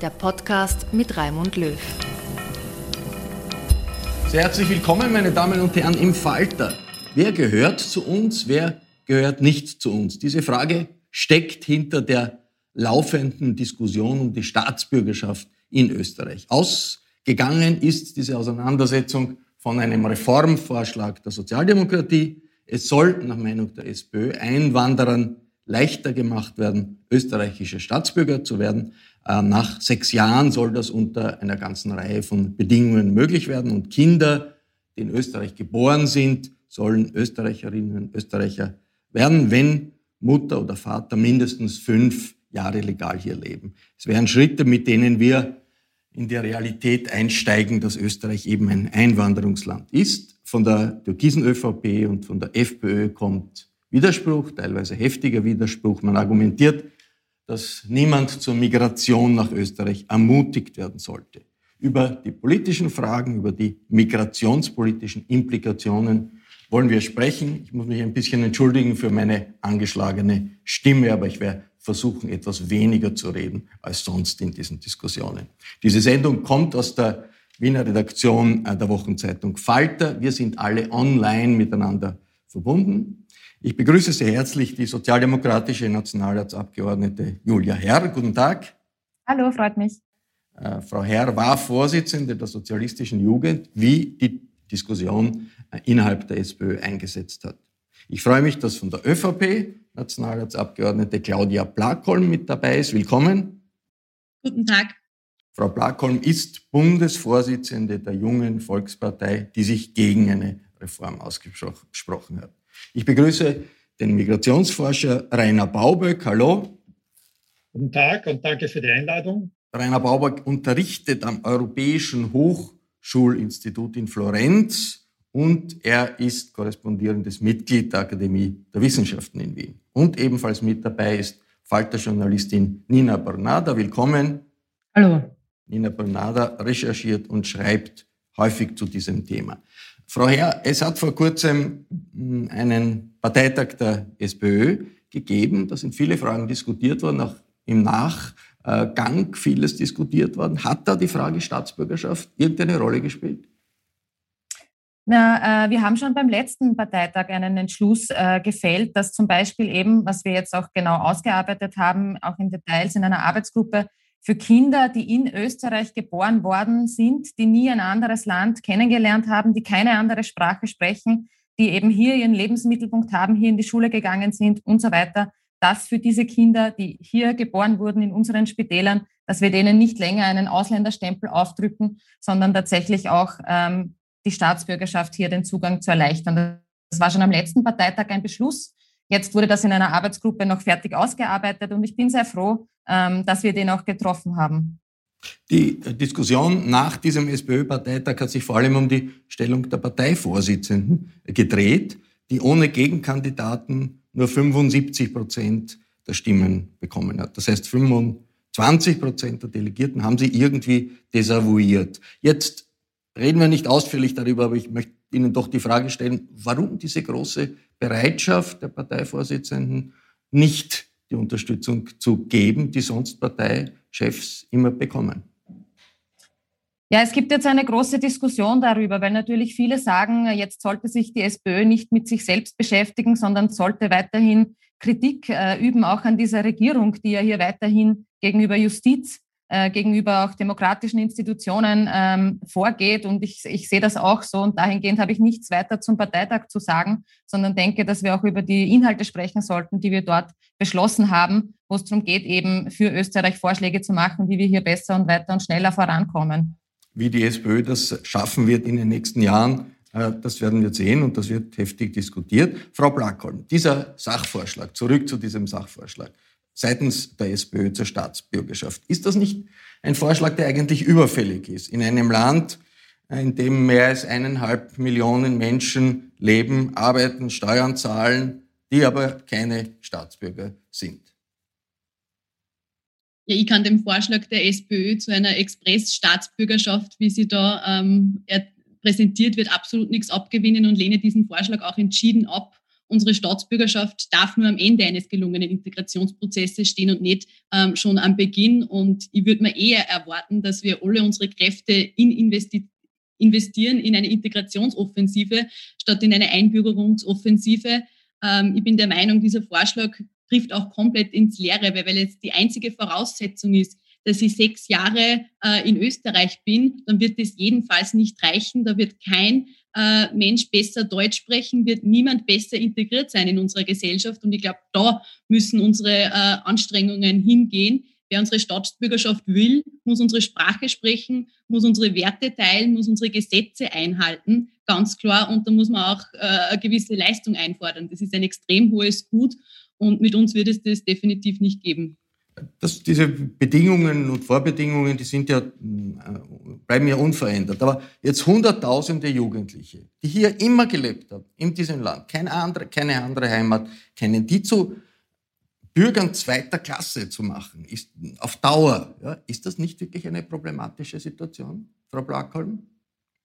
der Podcast mit Raimund Löw. Sehr herzlich willkommen, meine Damen und Herren, im Falter. Wer gehört zu uns, wer gehört nicht zu uns? Diese Frage steckt hinter der laufenden Diskussion um die Staatsbürgerschaft in Österreich. Ausgegangen ist diese Auseinandersetzung von einem Reformvorschlag der Sozialdemokratie. Es soll nach Meinung der SPÖ Einwanderern leichter gemacht werden, österreichische Staatsbürger zu werden. Äh, nach sechs Jahren soll das unter einer ganzen Reihe von Bedingungen möglich werden und Kinder, die in Österreich geboren sind, sollen Österreicherinnen und Österreicher werden, wenn Mutter oder Vater mindestens fünf Jahre legal hier leben. Es wären Schritte, mit denen wir in die Realität einsteigen, dass Österreich eben ein Einwanderungsland ist. Von der türkisen ÖVP und von der FPÖ kommt Widerspruch, teilweise heftiger Widerspruch. Man argumentiert, dass niemand zur Migration nach Österreich ermutigt werden sollte. Über die politischen Fragen, über die migrationspolitischen Implikationen wollen wir sprechen. Ich muss mich ein bisschen entschuldigen für meine angeschlagene Stimme, aber ich werde versuchen, etwas weniger zu reden als sonst in diesen Diskussionen. Diese Sendung kommt aus der Wiener Redaktion der Wochenzeitung Falter. Wir sind alle online miteinander verbunden. Ich begrüße sehr herzlich die sozialdemokratische Nationalratsabgeordnete Julia Herr. Guten Tag. Hallo, freut mich. Äh, Frau Herr war Vorsitzende der sozialistischen Jugend, wie die Diskussion äh, innerhalb der SPÖ eingesetzt hat. Ich freue mich, dass von der ÖVP Nationalratsabgeordnete Claudia Blackholm mit dabei ist. Willkommen. Guten Tag. Frau Blackholm ist Bundesvorsitzende der Jungen Volkspartei, die sich gegen eine Reform ausgesprochen hat. Ich begrüße den Migrationsforscher Rainer Bauböck. Hallo. Guten Tag und danke für die Einladung. Rainer Bauböck unterrichtet am Europäischen Hochschulinstitut in Florenz und er ist korrespondierendes Mitglied der Akademie der Wissenschaften in Wien. Und ebenfalls mit dabei ist Falter-Journalistin Nina Bernada. Willkommen. Hallo. Nina Bernada recherchiert und schreibt häufig zu diesem Thema. Frau Herr, es hat vor kurzem hm, einen Parteitag der SPÖ gegeben. Da sind viele Fragen diskutiert worden, auch im Nachgang vieles diskutiert worden. Hat da die Frage Staatsbürgerschaft irgendeine Rolle gespielt? Na, äh, wir haben schon beim letzten Parteitag einen Entschluss äh, gefällt, dass zum Beispiel eben, was wir jetzt auch genau ausgearbeitet haben, auch in Details in einer Arbeitsgruppe, für Kinder, die in Österreich geboren worden sind, die nie ein anderes Land kennengelernt haben, die keine andere Sprache sprechen, die eben hier ihren Lebensmittelpunkt haben, hier in die Schule gegangen sind und so weiter, dass für diese Kinder, die hier geboren wurden in unseren Spitälern, dass wir denen nicht länger einen Ausländerstempel aufdrücken, sondern tatsächlich auch ähm, die Staatsbürgerschaft hier den Zugang zu erleichtern. Das war schon am letzten Parteitag ein Beschluss. Jetzt wurde das in einer Arbeitsgruppe noch fertig ausgearbeitet und ich bin sehr froh, ähm, dass wir den auch getroffen haben. Die Diskussion nach diesem SPÖ-Parteitag hat sich vor allem um die Stellung der Parteivorsitzenden gedreht, die ohne Gegenkandidaten nur 75 Prozent der Stimmen bekommen hat. Das heißt, 25 Prozent der Delegierten haben sie irgendwie desavouiert. Jetzt reden wir nicht ausführlich darüber, aber ich möchte Ihnen doch die Frage stellen, warum diese große Bereitschaft der Parteivorsitzenden, nicht die Unterstützung zu geben, die sonst Parteichefs immer bekommen. Ja, es gibt jetzt eine große Diskussion darüber, weil natürlich viele sagen, jetzt sollte sich die SPÖ nicht mit sich selbst beschäftigen, sondern sollte weiterhin Kritik äh, üben, auch an dieser Regierung, die ja hier weiterhin gegenüber Justiz äh, gegenüber auch demokratischen Institutionen ähm, vorgeht. Und ich, ich sehe das auch so. Und dahingehend habe ich nichts weiter zum Parteitag zu sagen, sondern denke, dass wir auch über die Inhalte sprechen sollten, die wir dort beschlossen haben, wo es darum geht, eben für Österreich Vorschläge zu machen, wie wir hier besser und weiter und schneller vorankommen. Wie die SPÖ das schaffen wird in den nächsten Jahren, äh, das werden wir sehen und das wird heftig diskutiert. Frau Blackholm, dieser Sachvorschlag, zurück zu diesem Sachvorschlag seitens der SPÖ zur Staatsbürgerschaft. Ist das nicht ein Vorschlag, der eigentlich überfällig ist? In einem Land, in dem mehr als eineinhalb Millionen Menschen leben, arbeiten, Steuern zahlen, die aber keine Staatsbürger sind. Ja, ich kann dem Vorschlag der SPÖ zu einer Express-Staatsbürgerschaft, wie sie da ähm, präsentiert wird, absolut nichts abgewinnen und lehne diesen Vorschlag auch entschieden ab unsere Staatsbürgerschaft darf nur am Ende eines gelungenen Integrationsprozesses stehen und nicht ähm, schon am Beginn. Und ich würde mir eher erwarten, dass wir alle unsere Kräfte in Investi investieren in eine Integrationsoffensive statt in eine Einbürgerungsoffensive. Ähm, ich bin der Meinung, dieser Vorschlag trifft auch komplett ins Leere, weil, weil jetzt die einzige Voraussetzung ist, dass ich sechs Jahre äh, in Österreich bin, dann wird das jedenfalls nicht reichen. Da wird kein äh, Mensch besser Deutsch sprechen, wird niemand besser integriert sein in unserer Gesellschaft. Und ich glaube, da müssen unsere äh, Anstrengungen hingehen. Wer unsere Staatsbürgerschaft will, muss unsere Sprache sprechen, muss unsere Werte teilen, muss unsere Gesetze einhalten, ganz klar. Und da muss man auch äh, eine gewisse Leistung einfordern. Das ist ein extrem hohes Gut und mit uns wird es das definitiv nicht geben das, diese Bedingungen und Vorbedingungen, die sind ja, äh, bleiben ja unverändert. Aber jetzt hunderttausende Jugendliche, die hier immer gelebt haben, in diesem Land, keine andere, keine andere Heimat kennen, die zu Bürgern zweiter Klasse zu machen, ist auf Dauer, ja, ist das nicht wirklich eine problematische Situation, Frau Blackholm?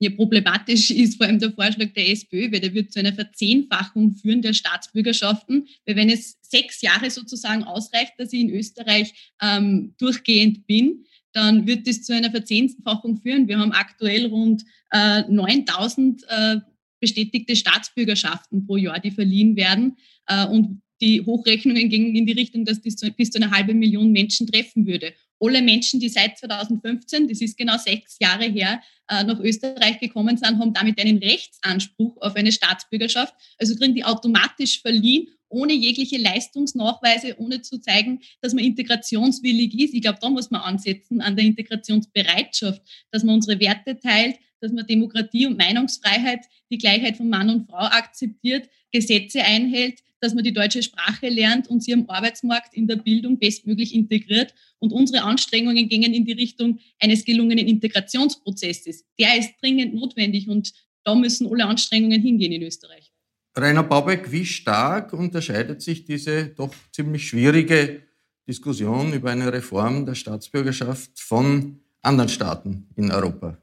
Ja, problematisch ist vor allem der Vorschlag der SPÖ, weil der wird zu einer Verzehnfachung führen der Staatsbürgerschaften. Weil wenn es sechs Jahre sozusagen ausreicht, dass ich in Österreich ähm, durchgehend bin, dann wird das zu einer Verzehnfachung führen. Wir haben aktuell rund äh, 9000 äh, bestätigte Staatsbürgerschaften pro Jahr, die verliehen werden. Äh, und die Hochrechnungen gingen in die Richtung, dass das bis zu einer halben Million Menschen treffen würde alle Menschen, die seit 2015, das ist genau sechs Jahre her, äh, nach Österreich gekommen sind, haben damit einen Rechtsanspruch auf eine Staatsbürgerschaft. Also kriegen die automatisch verliehen, ohne jegliche Leistungsnachweise, ohne zu zeigen, dass man integrationswillig ist. Ich glaube, da muss man ansetzen an der Integrationsbereitschaft, dass man unsere Werte teilt, dass man Demokratie und Meinungsfreiheit, die Gleichheit von Mann und Frau akzeptiert, Gesetze einhält, dass man die deutsche Sprache lernt und sie am Arbeitsmarkt in der Bildung bestmöglich integriert. Und unsere Anstrengungen gingen in die Richtung eines gelungenen Integrationsprozesses. Der ist dringend notwendig und da müssen alle Anstrengungen hingehen in Österreich. Rainer Baubeck, wie stark unterscheidet sich diese doch ziemlich schwierige Diskussion über eine Reform der Staatsbürgerschaft von anderen Staaten in Europa?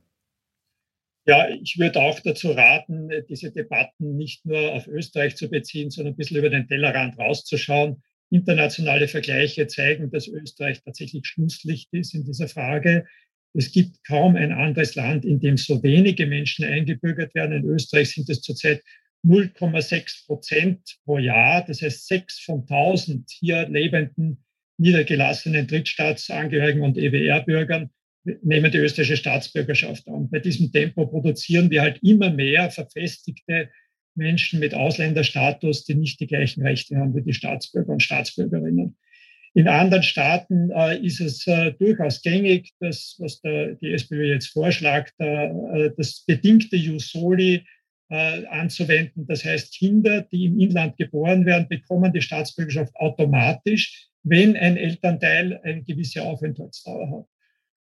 Ja, ich würde auch dazu raten, diese Debatten nicht nur auf Österreich zu beziehen, sondern ein bisschen über den Tellerrand rauszuschauen. Internationale Vergleiche zeigen, dass Österreich tatsächlich Schlusslicht ist in dieser Frage. Es gibt kaum ein anderes Land, in dem so wenige Menschen eingebürgert werden. In Österreich sind es zurzeit 0,6 Prozent pro Jahr. Das heißt, sechs von 1000 hier lebenden niedergelassenen Drittstaatsangehörigen und EWR-Bürgern nehmen die österreichische Staatsbürgerschaft an. Bei diesem Tempo produzieren wir halt immer mehr verfestigte Menschen mit Ausländerstatus, die nicht die gleichen Rechte haben wie die Staatsbürger und Staatsbürgerinnen. In anderen Staaten äh, ist es äh, durchaus gängig, dass, was der, die SPÖ jetzt vorschlägt, äh, das bedingte Jus soli äh, anzuwenden. Das heißt, Kinder, die im Inland geboren werden, bekommen die Staatsbürgerschaft automatisch, wenn ein Elternteil eine gewisse Aufenthaltsdauer hat.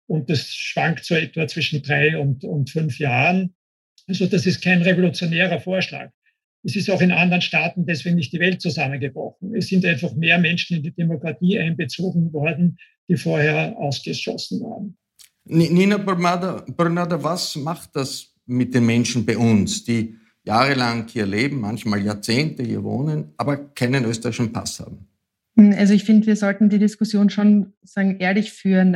Und das schwankt so etwa zwischen drei und, und fünf Jahren. Also das ist kein revolutionärer Vorschlag. Es ist auch in anderen Staaten deswegen nicht die Welt zusammengebrochen. Es sind einfach mehr Menschen in die Demokratie einbezogen worden, die vorher ausgeschlossen waren. Nina Bernada, was macht das mit den Menschen bei uns, die jahrelang hier leben, manchmal Jahrzehnte hier wohnen, aber keinen österreichischen Pass haben? Also ich finde, wir sollten die Diskussion schon sagen, ehrlich führen.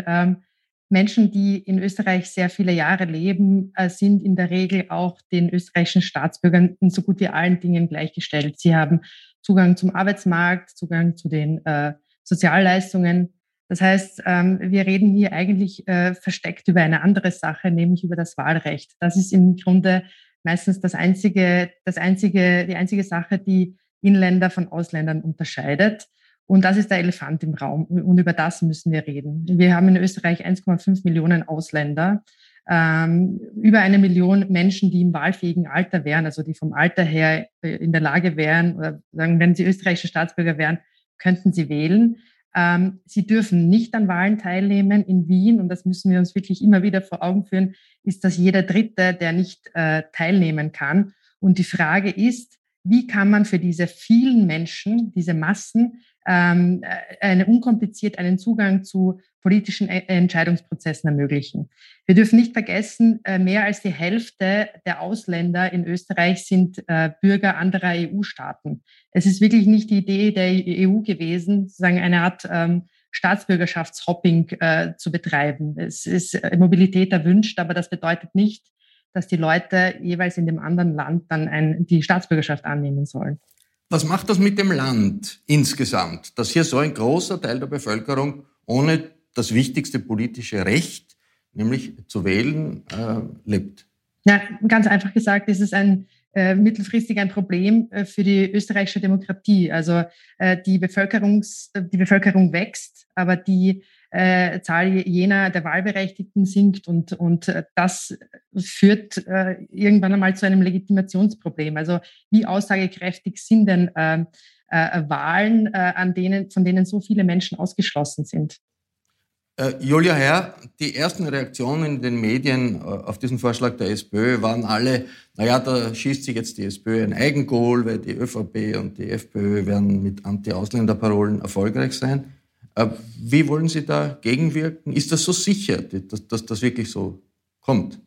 Menschen, die in Österreich sehr viele Jahre leben, äh, sind in der Regel auch den österreichischen Staatsbürgern in so gut wie allen Dingen gleichgestellt. Sie haben Zugang zum Arbeitsmarkt, Zugang zu den äh, Sozialleistungen. Das heißt, ähm, wir reden hier eigentlich äh, versteckt über eine andere Sache, nämlich über das Wahlrecht. Das ist im Grunde meistens das einzige, das einzige, die einzige Sache, die Inländer von Ausländern unterscheidet. Und das ist der Elefant im Raum. Und über das müssen wir reden. Wir haben in Österreich 1,5 Millionen Ausländer, ähm, über eine Million Menschen, die im wahlfähigen Alter wären, also die vom Alter her äh, in der Lage wären, oder sagen, wenn sie österreichische Staatsbürger wären, könnten sie wählen. Ähm, sie dürfen nicht an Wahlen teilnehmen in Wien. Und das müssen wir uns wirklich immer wieder vor Augen führen, ist das jeder Dritte, der nicht äh, teilnehmen kann. Und die Frage ist, wie kann man für diese vielen Menschen, diese Massen, ähm, äh, eine unkompliziert einen Zugang zu politischen e-, Entscheidungsprozessen ermöglichen. Wir dürfen nicht vergessen, äh, mehr als die Hälfte der Ausländer in Österreich sind äh, Bürger anderer EU-Staaten. Es ist wirklich nicht die Idee der EU gewesen, sozusagen eine Art ähm, Staatsbürgerschaftshopping äh, zu betreiben. Es ist Mobilität erwünscht, aber das bedeutet nicht, dass die Leute jeweils in dem anderen Land dann ein, die Staatsbürgerschaft annehmen sollen. Was macht das mit dem Land insgesamt, dass hier so ein großer Teil der Bevölkerung ohne das wichtigste politische Recht, nämlich zu wählen, äh, lebt? Ja, ganz einfach gesagt, ist es ein äh, mittelfristig ein Problem äh, für die österreichische Demokratie. Also äh, die, Bevölkerungs, die Bevölkerung wächst, aber die äh, Zahl jener der Wahlberechtigten sinkt und, und äh, das führt äh, irgendwann einmal zu einem Legitimationsproblem. Also wie aussagekräftig sind denn äh, äh, Wahlen, äh, an denen, von denen so viele Menschen ausgeschlossen sind? Julia Herr, die ersten Reaktionen in den Medien auf diesen Vorschlag der SPÖ waren alle, naja, da schießt sich jetzt die SPÖ ein Eigengoal, weil die ÖVP und die FPÖ werden mit Anti-Ausländer-Parolen erfolgreich sein. Äh, wie wollen Sie da gegenwirken? Ist das so sicher, dass, dass das wirklich so kommt?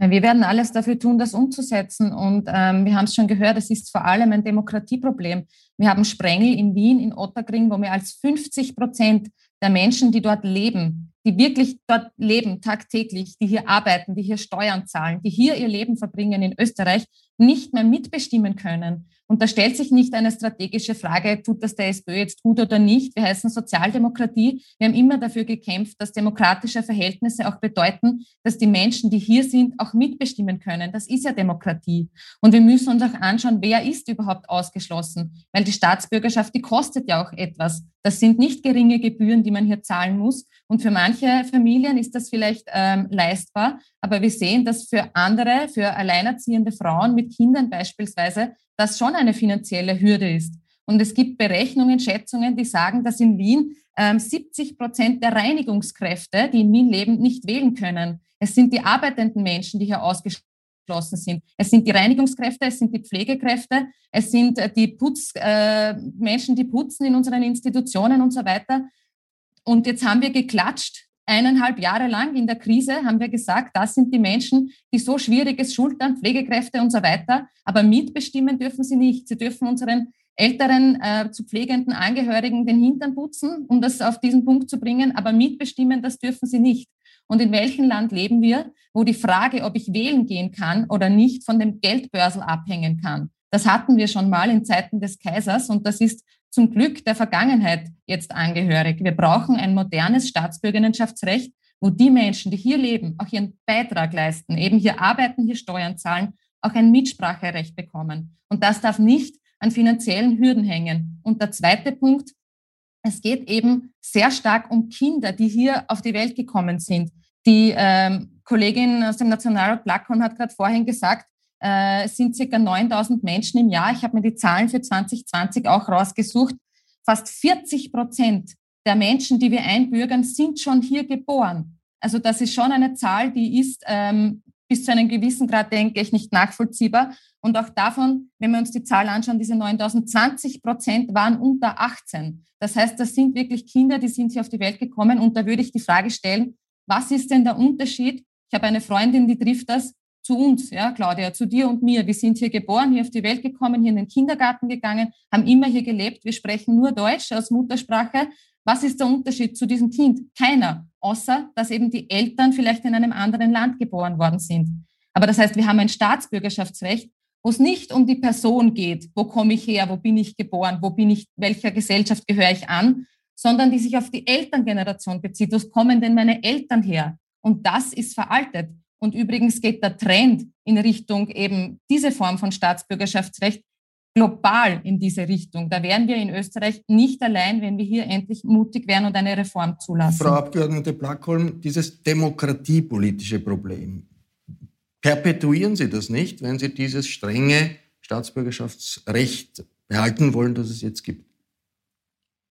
Wir werden alles dafür tun, das umzusetzen. Und ähm, wir haben es schon gehört, es ist vor allem ein Demokratieproblem. Wir haben Sprengel in Wien, in Otterkring, wo mehr als 50 Prozent der Menschen, die dort leben, die wirklich dort leben, tagtäglich, die hier arbeiten, die hier Steuern zahlen, die hier ihr Leben verbringen in Österreich, nicht mehr mitbestimmen können. Und da stellt sich nicht eine strategische Frage, tut das der SPÖ jetzt gut oder nicht. Wir heißen Sozialdemokratie. Wir haben immer dafür gekämpft, dass demokratische Verhältnisse auch bedeuten, dass die Menschen, die hier sind, auch mitbestimmen können. Das ist ja Demokratie. Und wir müssen uns auch anschauen, wer ist überhaupt ausgeschlossen. Weil die Staatsbürgerschaft, die kostet ja auch etwas. Das sind nicht geringe Gebühren, die man hier zahlen muss. Und für manche Familien ist das vielleicht ähm, leistbar. Aber wir sehen, dass für andere, für alleinerziehende Frauen mit Kindern beispielsweise, das schon eine finanzielle Hürde ist. Und es gibt Berechnungen, Schätzungen, die sagen, dass in Wien ähm, 70 Prozent der Reinigungskräfte, die in Wien leben, nicht wählen können. Es sind die arbeitenden Menschen, die hier ausgeschlossen sind. Es sind die Reinigungskräfte, es sind die Pflegekräfte, es sind äh, die Putz, äh, Menschen, die putzen in unseren Institutionen und so weiter. Und jetzt haben wir geklatscht, eineinhalb Jahre lang in der Krise haben wir gesagt, das sind die Menschen, die so schwieriges schultern, Pflegekräfte und so weiter, aber mitbestimmen dürfen sie nicht. Sie dürfen unseren älteren äh, zu pflegenden Angehörigen den Hintern putzen, um das auf diesen Punkt zu bringen, aber mitbestimmen, das dürfen sie nicht. Und in welchem Land leben wir, wo die Frage, ob ich wählen gehen kann oder nicht, von dem Geldbörsel abhängen kann? Das hatten wir schon mal in Zeiten des Kaisers und das ist zum Glück der Vergangenheit jetzt angehörig. Wir brauchen ein modernes Staatsbürgerschaftsrecht, wo die Menschen, die hier leben, auch ihren Beitrag leisten, eben hier arbeiten, hier Steuern zahlen, auch ein Mitspracherecht bekommen. Und das darf nicht an finanziellen Hürden hängen. Und der zweite Punkt, es geht eben sehr stark um Kinder, die hier auf die Welt gekommen sind. Die ähm, Kollegin aus dem Nationalrat Blackholm hat gerade vorhin gesagt, äh, sind circa 9000 Menschen im Jahr. Ich habe mir die Zahlen für 2020 auch rausgesucht. Fast 40 Prozent der Menschen, die wir einbürgern, sind schon hier geboren. Also das ist schon eine Zahl, die ist ähm, bis zu einem gewissen Grad, denke ich, nicht nachvollziehbar. Und auch davon, wenn wir uns die Zahl anschauen, diese 9020 Prozent waren unter 18. Das heißt, das sind wirklich Kinder, die sind hier auf die Welt gekommen. Und da würde ich die Frage stellen, was ist denn der Unterschied? Ich habe eine Freundin, die trifft das zu uns, ja, Claudia, zu dir und mir. Wir sind hier geboren, hier auf die Welt gekommen, hier in den Kindergarten gegangen, haben immer hier gelebt. Wir sprechen nur Deutsch als Muttersprache. Was ist der Unterschied zu diesem Kind? Keiner, außer dass eben die Eltern vielleicht in einem anderen Land geboren worden sind. Aber das heißt, wir haben ein Staatsbürgerschaftsrecht, wo es nicht um die Person geht, wo komme ich her, wo bin ich geboren, wo bin ich, welcher Gesellschaft gehöre ich an, sondern die sich auf die Elterngeneration bezieht. Wo kommen denn meine Eltern her? Und das ist veraltet. Und übrigens geht der Trend in Richtung eben diese Form von Staatsbürgerschaftsrecht global in diese Richtung. Da wären wir in Österreich nicht allein, wenn wir hier endlich mutig wären und eine Reform zulassen. Frau Abgeordnete Plackholm, dieses demokratiepolitische Problem, perpetuieren Sie das nicht, wenn Sie dieses strenge Staatsbürgerschaftsrecht behalten wollen, das es jetzt gibt?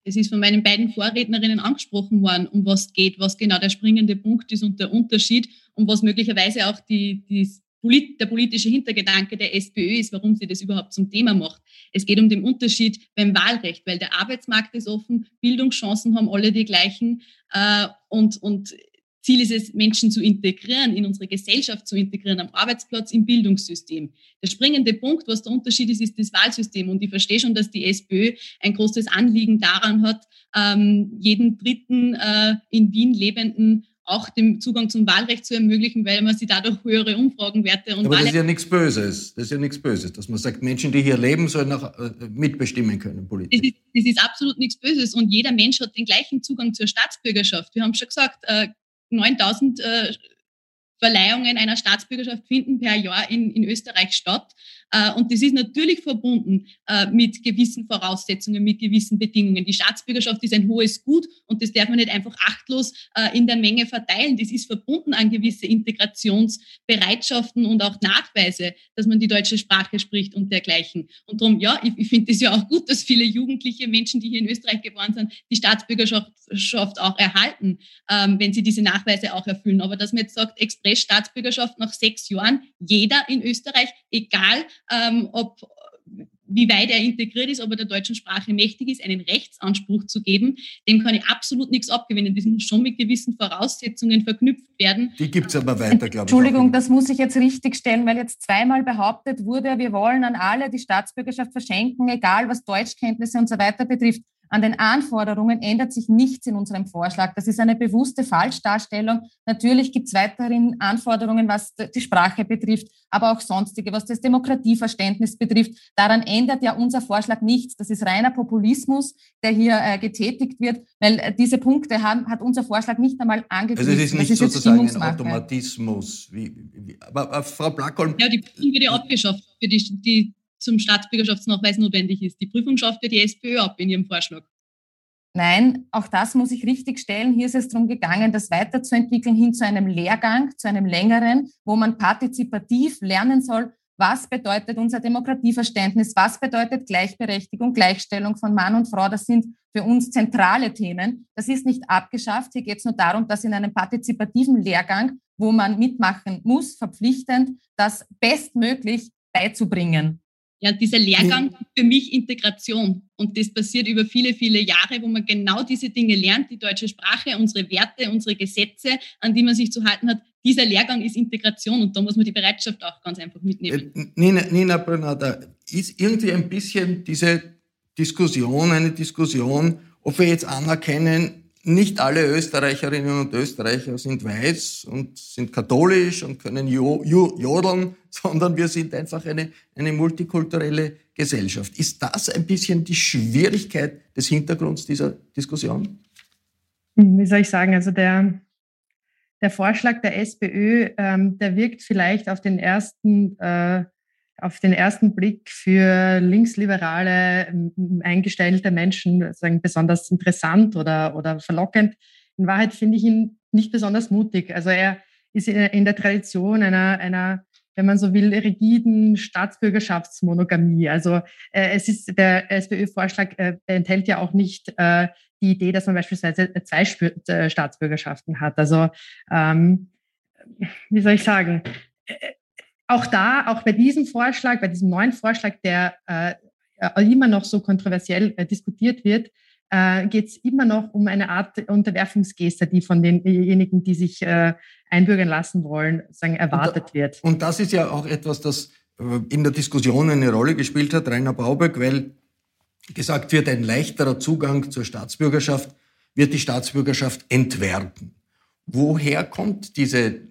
Es ist von meinen beiden Vorrednerinnen angesprochen worden, um was geht, was genau der springende Punkt ist und der Unterschied und was möglicherweise auch die, die der politische Hintergedanke der SPÖ ist, warum sie das überhaupt zum Thema macht. Es geht um den Unterschied beim Wahlrecht, weil der Arbeitsmarkt ist offen, Bildungschancen haben alle die gleichen äh, und, und Ziel ist es, Menschen zu integrieren, in unsere Gesellschaft zu integrieren, am Arbeitsplatz, im Bildungssystem. Der springende Punkt, was der Unterschied ist, ist das Wahlsystem. Und ich verstehe schon, dass die SPÖ ein großes Anliegen daran hat, ähm, jeden dritten äh, in Wien lebenden auch den Zugang zum Wahlrecht zu ermöglichen, weil man sie dadurch höhere Umfragenwerte und Aber das ist ja nichts Böses. Das ist ja nichts Böses, dass man sagt, Menschen, die hier leben, sollen auch äh, mitbestimmen können politisch. Das ist, das ist absolut nichts Böses und jeder Mensch hat den gleichen Zugang zur Staatsbürgerschaft. Wir haben schon gesagt, 9000 äh, Verleihungen einer Staatsbürgerschaft finden per Jahr in, in Österreich statt. Äh, und das ist natürlich verbunden äh, mit gewissen Voraussetzungen, mit gewissen Bedingungen. Die Staatsbürgerschaft ist ein hohes Gut und das darf man nicht einfach achtlos äh, in der Menge verteilen. Das ist verbunden an gewisse Integrationsbereitschaften und auch Nachweise, dass man die deutsche Sprache spricht und dergleichen. Und darum, ja, ich, ich finde es ja auch gut, dass viele jugendliche Menschen, die hier in Österreich geboren sind, die Staatsbürgerschaft auch erhalten, ähm, wenn sie diese Nachweise auch erfüllen. Aber dass man jetzt sagt, Express-Staatsbürgerschaft nach sechs Jahren, jeder in Österreich, egal ähm, ob wie weit er integriert ist, ob er der deutschen Sprache mächtig ist, einen Rechtsanspruch zu geben, dem kann ich absolut nichts abgewinnen. Das muss schon mit gewissen Voraussetzungen verknüpft werden. Die gibt es aber weiter, glaube ich. Entschuldigung, das muss ich jetzt richtig stellen, weil jetzt zweimal behauptet wurde, wir wollen an alle die Staatsbürgerschaft verschenken, egal was Deutschkenntnisse und so weiter betrifft. An den Anforderungen ändert sich nichts in unserem Vorschlag. Das ist eine bewusste Falschdarstellung. Natürlich gibt es weiterhin Anforderungen, was die Sprache betrifft, aber auch sonstige, was das Demokratieverständnis betrifft. Daran ändert ja unser Vorschlag nichts. Das ist reiner Populismus, der hier äh, getätigt wird, weil äh, diese Punkte haben, hat unser Vorschlag nicht einmal angegriffen. Also es ist nicht ist sozusagen ein Automatismus. Wie, wie, aber, aber, Frau Blackholm... Ja, die Prüfung wird ja abgeschafft für die, die zum Staatsbürgerschaftsnachweis notwendig ist. Die Prüfung schafft ja die SPÖ ab in ihrem Vorschlag. Nein, auch das muss ich richtig stellen. Hier ist es darum gegangen, das weiterzuentwickeln hin zu einem Lehrgang, zu einem längeren, wo man partizipativ lernen soll, was bedeutet unser Demokratieverständnis, was bedeutet Gleichberechtigung, Gleichstellung von Mann und Frau. Das sind für uns zentrale Themen. Das ist nicht abgeschafft. Hier geht es nur darum, dass in einem partizipativen Lehrgang, wo man mitmachen muss, verpflichtend, das bestmöglich beizubringen. Ja, dieser Lehrgang für mich Integration. Und das passiert über viele, viele Jahre, wo man genau diese Dinge lernt, die deutsche Sprache, unsere Werte, unsere Gesetze, an die man sich zu halten hat. Dieser Lehrgang ist Integration und da muss man die Bereitschaft auch ganz einfach mitnehmen. Äh, Nina, Nina Brenada, ist irgendwie ein bisschen diese Diskussion eine Diskussion, ob wir jetzt anerkennen, nicht alle Österreicherinnen und Österreicher sind weiß und sind katholisch und können jo jo jodeln, sondern wir sind einfach eine, eine multikulturelle Gesellschaft. Ist das ein bisschen die Schwierigkeit des Hintergrunds dieser Diskussion? Wie soll ich sagen, also der, der Vorschlag der SPÖ, ähm, der wirkt vielleicht auf den ersten äh, auf den ersten Blick für linksliberale eingestellte Menschen sagen, besonders interessant oder, oder verlockend. In Wahrheit finde ich ihn nicht besonders mutig. Also er ist in der Tradition einer, einer wenn man so will, rigiden Staatsbürgerschaftsmonogamie. Also äh, es ist der SPÖ-Vorschlag äh, enthält ja auch nicht äh, die Idee, dass man beispielsweise zwei Spür äh, Staatsbürgerschaften hat. Also ähm, wie soll ich sagen? Äh, auch da, auch bei diesem Vorschlag, bei diesem neuen Vorschlag, der äh, immer noch so kontroversiell äh, diskutiert wird, äh, geht es immer noch um eine Art Unterwerfungsgeste, die von denjenigen, die sich äh, einbürgern lassen wollen, sagen, erwartet und, wird. Und das ist ja auch etwas, das äh, in der Diskussion eine Rolle gespielt hat, Rainer Baubeck, weil gesagt wird, ein leichterer Zugang zur Staatsbürgerschaft wird die Staatsbürgerschaft entwerten. Woher kommt diese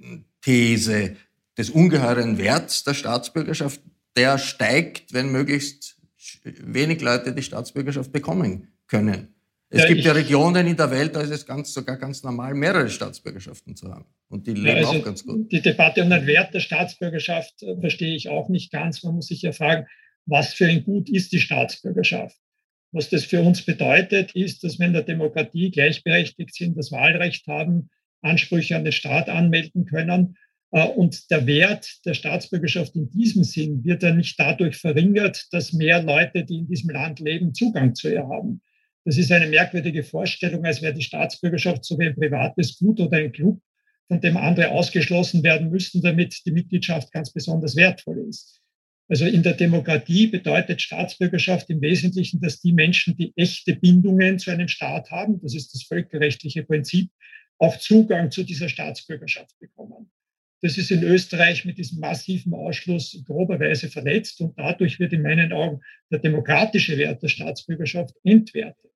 These des ungeheuren Werts der Staatsbürgerschaft? Der steigt, wenn möglichst wenig Leute die Staatsbürgerschaft bekommen können. Es ja, gibt ja Regionen in der Welt, da ist es ganz, sogar ganz normal, mehrere Staatsbürgerschaften zu haben. Und die leben ja, also auch ganz gut. Die Debatte um den Wert der Staatsbürgerschaft äh, verstehe ich auch nicht ganz. Man muss sich ja fragen, was für ein Gut ist die Staatsbürgerschaft? Was das für uns bedeutet, ist, dass wir in der Demokratie gleichberechtigt sind, das Wahlrecht haben, Ansprüche an den Staat anmelden können. Äh, und der Wert der Staatsbürgerschaft in diesem Sinn wird ja nicht dadurch verringert, dass mehr Leute, die in diesem Land leben, Zugang zu ihr haben. Das ist eine merkwürdige Vorstellung, als wäre die Staatsbürgerschaft so wie ein privates Gut oder ein Club, von dem andere ausgeschlossen werden müssten, damit die Mitgliedschaft ganz besonders wertvoll ist. Also in der Demokratie bedeutet Staatsbürgerschaft im Wesentlichen, dass die Menschen, die echte Bindungen zu einem Staat haben, das ist das völkerrechtliche Prinzip, auch Zugang zu dieser Staatsbürgerschaft bekommen. Das ist in Österreich mit diesem massiven Ausschluss in grober Weise verletzt und dadurch wird in meinen Augen der demokratische Wert der Staatsbürgerschaft entwertet.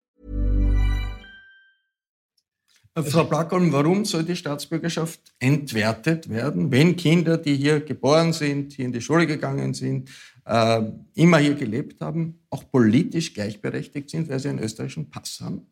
Äh, Frau Plackholm, warum soll die Staatsbürgerschaft entwertet werden, wenn Kinder, die hier geboren sind, hier in die Schule gegangen sind, äh, immer hier gelebt haben, auch politisch gleichberechtigt sind, weil sie einen österreichischen Pass haben?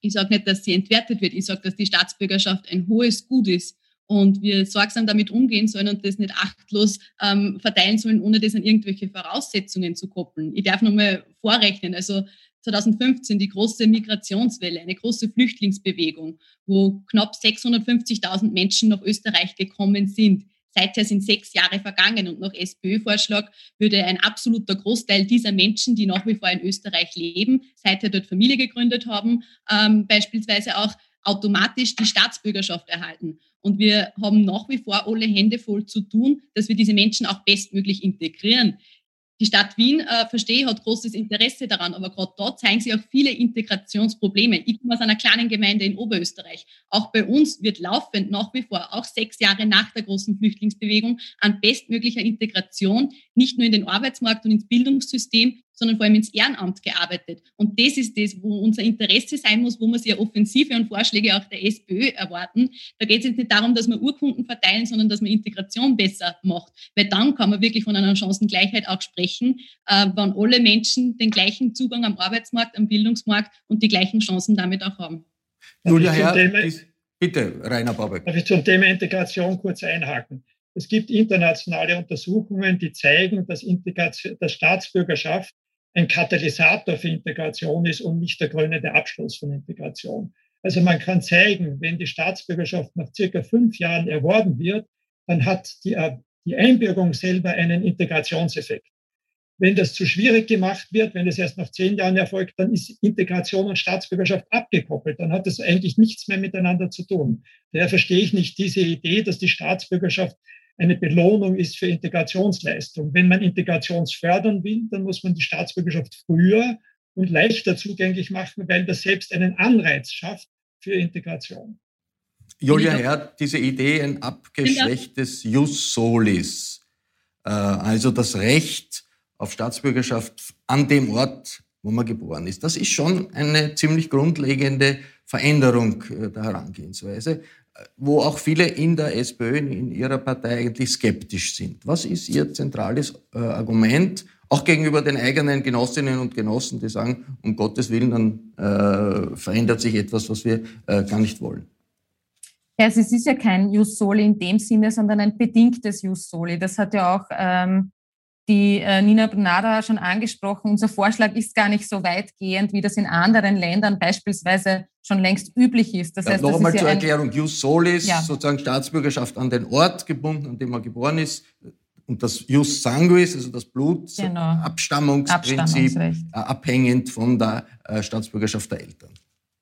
Ich sage nicht, dass sie entwertet wird. Ich sage, dass die Staatsbürgerschaft ein hohes Gut ist und wir sorgsam damit umgehen sollen und das nicht achtlos ähm, verteilen sollen, ohne das an irgendwelche Voraussetzungen zu koppeln. Ich darf nochmal vorrechnen. Also 2015 die große Migrationswelle, eine große Flüchtlingsbewegung, wo knapp 650.000 Menschen nach Österreich gekommen sind. Seither sind sechs Jahre vergangen und nach SPÖ-Vorschlag würde ein absoluter Großteil dieser Menschen, die nach wie vor in Österreich leben, seither dort Familie gegründet haben, ähm, beispielsweise auch automatisch die Staatsbürgerschaft erhalten. Und wir haben nach wie vor alle Hände voll zu tun, dass wir diese Menschen auch bestmöglich integrieren. Die Stadt Wien, äh, verstehe, hat großes Interesse daran, aber gerade dort zeigen sich auch viele Integrationsprobleme. Ich komme aus einer kleinen Gemeinde in Oberösterreich. Auch bei uns wird laufend nach wie vor, auch sechs Jahre nach der großen Flüchtlingsbewegung, an bestmöglicher Integration, nicht nur in den Arbeitsmarkt und ins Bildungssystem, sondern vor allem ins Ehrenamt gearbeitet. Und das ist das, wo unser Interesse sein muss, wo wir sehr Offensive und Vorschläge auch der SPÖ erwarten. Da geht es jetzt nicht darum, dass wir Urkunden verteilen, sondern dass man Integration besser macht. Weil dann kann man wirklich von einer Chancengleichheit auch sprechen, äh, wenn alle Menschen den gleichen Zugang am Arbeitsmarkt, am Bildungsmarkt und die gleichen Chancen damit auch haben. Julia Herr, bitte, Rainer Babeck. Darf ich zum Thema Integration kurz einhaken? Es gibt internationale Untersuchungen, die zeigen, dass, Integration, dass Staatsbürgerschaft ein Katalysator für Integration ist und nicht der krönende Abschluss von Integration. Also man kann zeigen, wenn die Staatsbürgerschaft nach circa fünf Jahren erworben wird, dann hat die, die Einbürgerung selber einen Integrationseffekt. Wenn das zu schwierig gemacht wird, wenn es erst nach zehn Jahren erfolgt, dann ist Integration und Staatsbürgerschaft abgekoppelt. Dann hat das eigentlich nichts mehr miteinander zu tun. Daher verstehe ich nicht diese Idee, dass die Staatsbürgerschaft eine Belohnung ist für Integrationsleistung. Wenn man Integrationsfördern will, dann muss man die Staatsbürgerschaft früher und leichter zugänglich machen, weil das selbst einen Anreiz schafft für Integration. Julia Herr, diese Idee, ein abgeschwächtes Jus Solis, äh, also das Recht auf Staatsbürgerschaft an dem Ort, wo man geboren ist, das ist schon eine ziemlich grundlegende Veränderung äh, der Herangehensweise. Wo auch viele in der SPÖ, in ihrer Partei eigentlich skeptisch sind. Was ist Ihr zentrales äh, Argument, auch gegenüber den eigenen Genossinnen und Genossen, die sagen, um Gottes Willen, dann äh, verändert sich etwas, was wir äh, gar nicht wollen? Ja, es ist ja kein Jus Soli in dem Sinne, sondern ein bedingtes Jus Soli. Das hat ja auch ähm, die äh, Nina Brunada schon angesprochen. Unser Vorschlag ist gar nicht so weitgehend, wie das in anderen Ländern beispielsweise schon längst üblich ist. Das heißt, ja, noch einmal zur Erklärung. Jus Solis, ja. sozusagen Staatsbürgerschaft an den Ort gebunden, an dem man geboren ist. Und das Jus Sanguis, also das Blutabstammungsprinzip, genau. äh, abhängend von der äh, Staatsbürgerschaft der Eltern.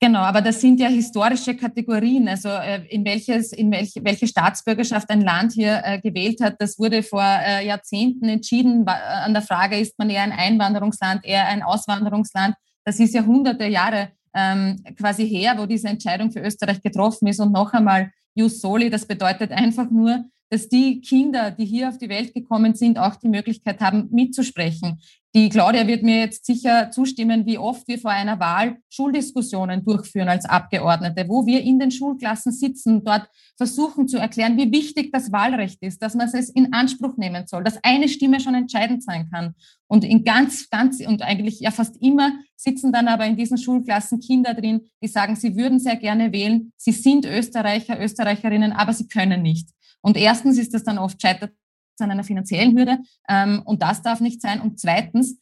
Genau, aber das sind ja historische Kategorien. Also äh, in welches, in welche, welche Staatsbürgerschaft ein Land hier äh, gewählt hat, das wurde vor äh, Jahrzehnten entschieden. An der Frage, ist man eher ein Einwanderungsland, eher ein Auswanderungsland? Das ist ja hunderte Jahre ähm, quasi her, wo diese Entscheidung für Österreich getroffen ist. Und noch einmal, Jus Soli, das bedeutet einfach nur, dass die Kinder, die hier auf die Welt gekommen sind, auch die Möglichkeit haben, mitzusprechen. Die Claudia wird mir jetzt sicher zustimmen, wie oft wir vor einer Wahl Schuldiskussionen durchführen als Abgeordnete, wo wir in den Schulklassen sitzen, dort versuchen zu erklären, wie wichtig das Wahlrecht ist, dass man es in Anspruch nehmen soll, dass eine Stimme schon entscheidend sein kann. Und in ganz, ganz und eigentlich ja fast immer sitzen dann aber in diesen Schulklassen Kinder drin, die sagen, sie würden sehr gerne wählen, sie sind Österreicher, Österreicherinnen, aber sie können nicht. Und erstens ist das dann oft scheitert an einer finanziellen Hürde ähm, und das darf nicht sein. Und zweitens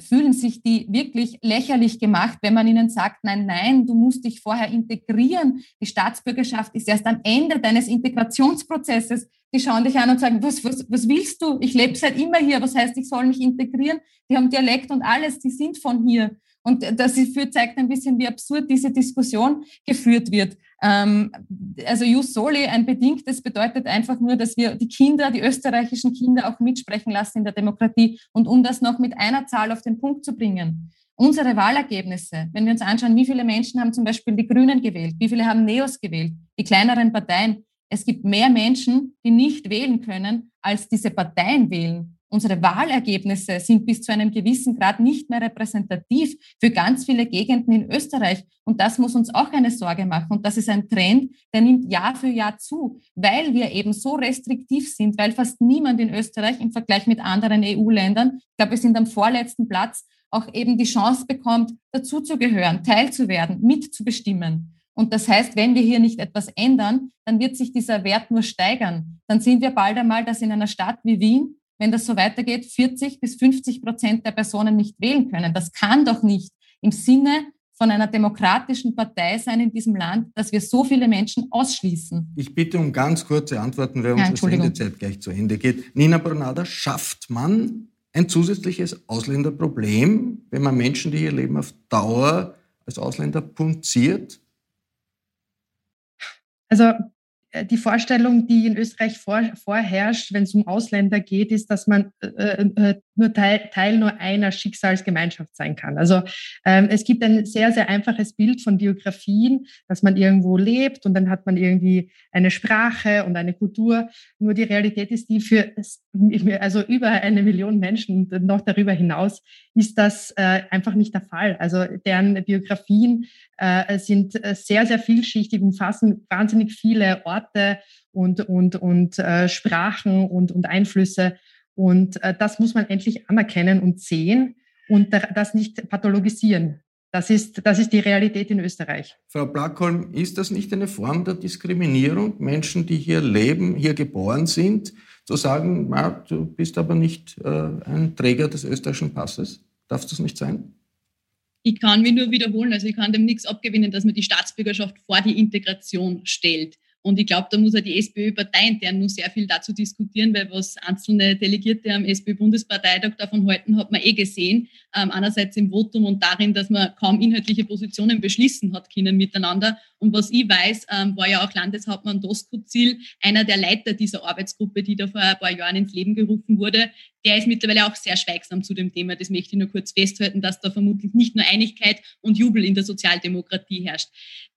fühlen sich die wirklich lächerlich gemacht, wenn man ihnen sagt, nein, nein, du musst dich vorher integrieren. Die Staatsbürgerschaft ist erst am Ende deines Integrationsprozesses. Die schauen dich an und sagen, was, was, was willst du? Ich lebe seit immer hier. Was heißt, ich soll mich integrieren? Die haben Dialekt und alles, die sind von hier. Und das zeigt ein bisschen, wie absurd diese Diskussion geführt wird. Ähm, also Jus Soli, ein bedingtes, bedeutet einfach nur, dass wir die Kinder, die österreichischen Kinder auch mitsprechen lassen in der Demokratie. Und um das noch mit einer Zahl auf den Punkt zu bringen, unsere Wahlergebnisse, wenn wir uns anschauen, wie viele Menschen haben zum Beispiel die Grünen gewählt, wie viele haben Neos gewählt, die kleineren Parteien, es gibt mehr Menschen, die nicht wählen können, als diese Parteien wählen. Unsere Wahlergebnisse sind bis zu einem gewissen Grad nicht mehr repräsentativ für ganz viele Gegenden in Österreich. Und das muss uns auch eine Sorge machen. Und das ist ein Trend, der nimmt Jahr für Jahr zu, weil wir eben so restriktiv sind, weil fast niemand in Österreich im Vergleich mit anderen EU-Ländern, ich glaube, wir sind am vorletzten Platz, auch eben die Chance bekommt, dazuzugehören, teilzuwerden, mitzubestimmen. Und das heißt, wenn wir hier nicht etwas ändern, dann wird sich dieser Wert nur steigern. Dann sind wir bald einmal, dass in einer Stadt wie Wien wenn das so weitergeht, 40 bis 50 Prozent der Personen nicht wählen können. Das kann doch nicht im Sinne von einer demokratischen Partei sein in diesem Land, dass wir so viele Menschen ausschließen. Ich bitte um ganz kurze Antworten, weil ja, unsere Sendezeit gleich zu Ende geht. Nina Brunada, schafft man ein zusätzliches Ausländerproblem, wenn man Menschen, die hier leben, auf Dauer als Ausländer punziert? Also die Vorstellung, die in Österreich vor, vorherrscht, wenn es um Ausländer geht, ist, dass man äh, äh, nur Teil, Teil nur einer Schicksalsgemeinschaft sein kann. Also ähm, es gibt ein sehr, sehr einfaches Bild von Biografien, dass man irgendwo lebt und dann hat man irgendwie eine Sprache und eine Kultur. Nur die Realität ist die für also über eine Million Menschen und noch darüber hinaus ist das äh, einfach nicht der Fall. Also deren Biografien äh, sind sehr, sehr vielschichtig, umfassen wahnsinnig viele Orte und, und, und äh, Sprachen und, und Einflüsse. Und äh, das muss man endlich anerkennen und sehen und das nicht pathologisieren. Das ist, das ist die Realität in Österreich. Frau Blackholm, ist das nicht eine Form der Diskriminierung, Menschen, die hier leben, hier geboren sind, zu sagen, na, du bist aber nicht äh, ein Träger des österreichischen Passes? Darf das nicht sein? Ich kann mich nur wiederholen, also ich kann dem nichts abgewinnen, dass man die Staatsbürgerschaft vor die Integration stellt. Und ich glaube, da muss auch die SPÖ parteiintern nur sehr viel dazu diskutieren, weil was einzelne Delegierte am SPÖ-Bundesparteitag davon halten, hat man eh gesehen. Ähm, einerseits im Votum und darin, dass man kaum inhaltliche Positionen beschließen hat können miteinander. Und was ich weiß, ähm, war ja auch Landeshauptmann Doskozil, einer der Leiter dieser Arbeitsgruppe, die da vor ein paar Jahren ins Leben gerufen wurde. Der ist mittlerweile auch sehr schweigsam zu dem Thema. Das möchte ich nur kurz festhalten, dass da vermutlich nicht nur Einigkeit und Jubel in der Sozialdemokratie herrscht.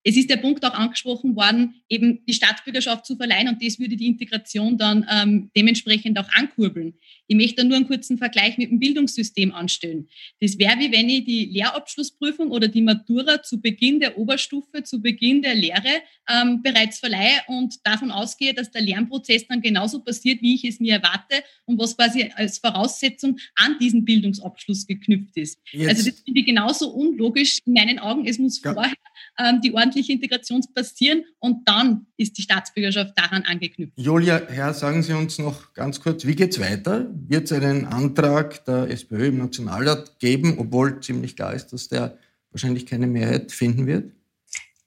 Es ist der Punkt auch angesprochen worden, eben die die Staatsbürgerschaft zu verleihen und das würde die Integration dann ähm, dementsprechend auch ankurbeln. Ich möchte da nur einen kurzen Vergleich mit dem Bildungssystem anstellen. Das wäre wie wenn ich die Lehrabschlussprüfung oder die Matura zu Beginn der Oberstufe, zu Beginn der Lehre ähm, bereits verleihe und davon ausgehe, dass der Lernprozess dann genauso passiert, wie ich es mir erwarte und was quasi als Voraussetzung an diesen Bildungsabschluss geknüpft ist. Jetzt. Also das finde ich genauso unlogisch in meinen Augen. Es muss ja. vorher ähm, die ordentliche Integration passieren und dann ist die Staatsbürgerschaft daran angeknüpft. Julia, Herr, sagen Sie uns noch ganz kurz, wie geht es weiter? Wird es einen Antrag der SPÖ im Nationalrat geben, obwohl ziemlich klar ist, dass der wahrscheinlich keine Mehrheit finden wird?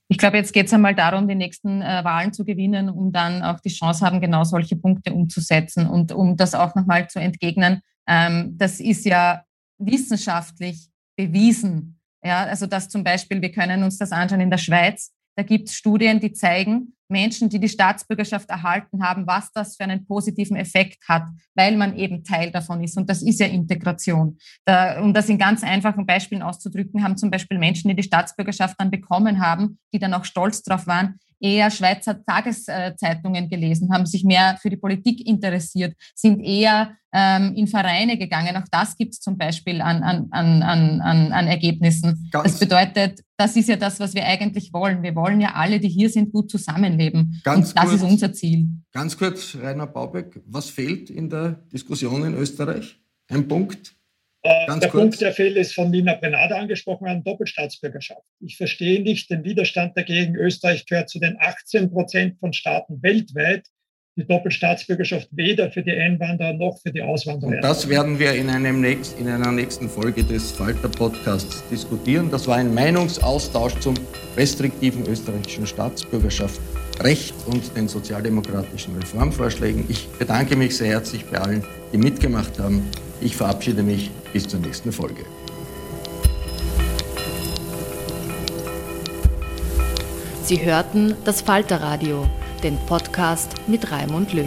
Ich glaube, jetzt geht es einmal darum, die nächsten äh, Wahlen zu gewinnen, um dann auch die Chance haben, genau solche Punkte umzusetzen und um das auch nochmal zu entgegnen. Ähm, das ist ja wissenschaftlich bewiesen. Ja, also dass zum Beispiel, wir können uns das anschauen in der Schweiz, da gibt es Studien, die zeigen, Menschen, die die Staatsbürgerschaft erhalten haben, was das für einen positiven Effekt hat, weil man eben Teil davon ist. Und das ist ja Integration. Da, um das in ganz einfachen Beispielen auszudrücken, haben zum Beispiel Menschen, die die Staatsbürgerschaft dann bekommen haben, die dann auch stolz drauf waren, eher Schweizer Tageszeitungen gelesen, haben sich mehr für die Politik interessiert, sind eher ähm, in Vereine gegangen. Auch das gibt es zum Beispiel an, an, an, an, an Ergebnissen. Ganz das bedeutet, das ist ja das, was wir eigentlich wollen. Wir wollen ja alle, die hier sind, gut zusammenleben. Ganz Und das kurz, ist unser Ziel. Ganz kurz, Rainer Baubeck, was fehlt in der Diskussion in Österreich? Ein Punkt? Äh, Ganz der kurz. Punkt, der fehlt, ist von Nina Brenada angesprochen, an Doppelstaatsbürgerschaft. Ich verstehe nicht den Widerstand dagegen. Österreich gehört zu den 18 Prozent von Staaten weltweit, die Doppelstaatsbürgerschaft weder für die Einwanderer noch für die Auswanderer. Und das werden wir in, einem nächst, in einer nächsten Folge des Falter-Podcasts diskutieren. Das war ein Meinungsaustausch zum restriktiven österreichischen Staatsbürgerschaftsrecht und den sozialdemokratischen Reformvorschlägen. Ich bedanke mich sehr herzlich bei allen, die mitgemacht haben. Ich verabschiede mich bis zur nächsten Folge. Sie hörten das Falterradio, den Podcast mit Raimund Löw.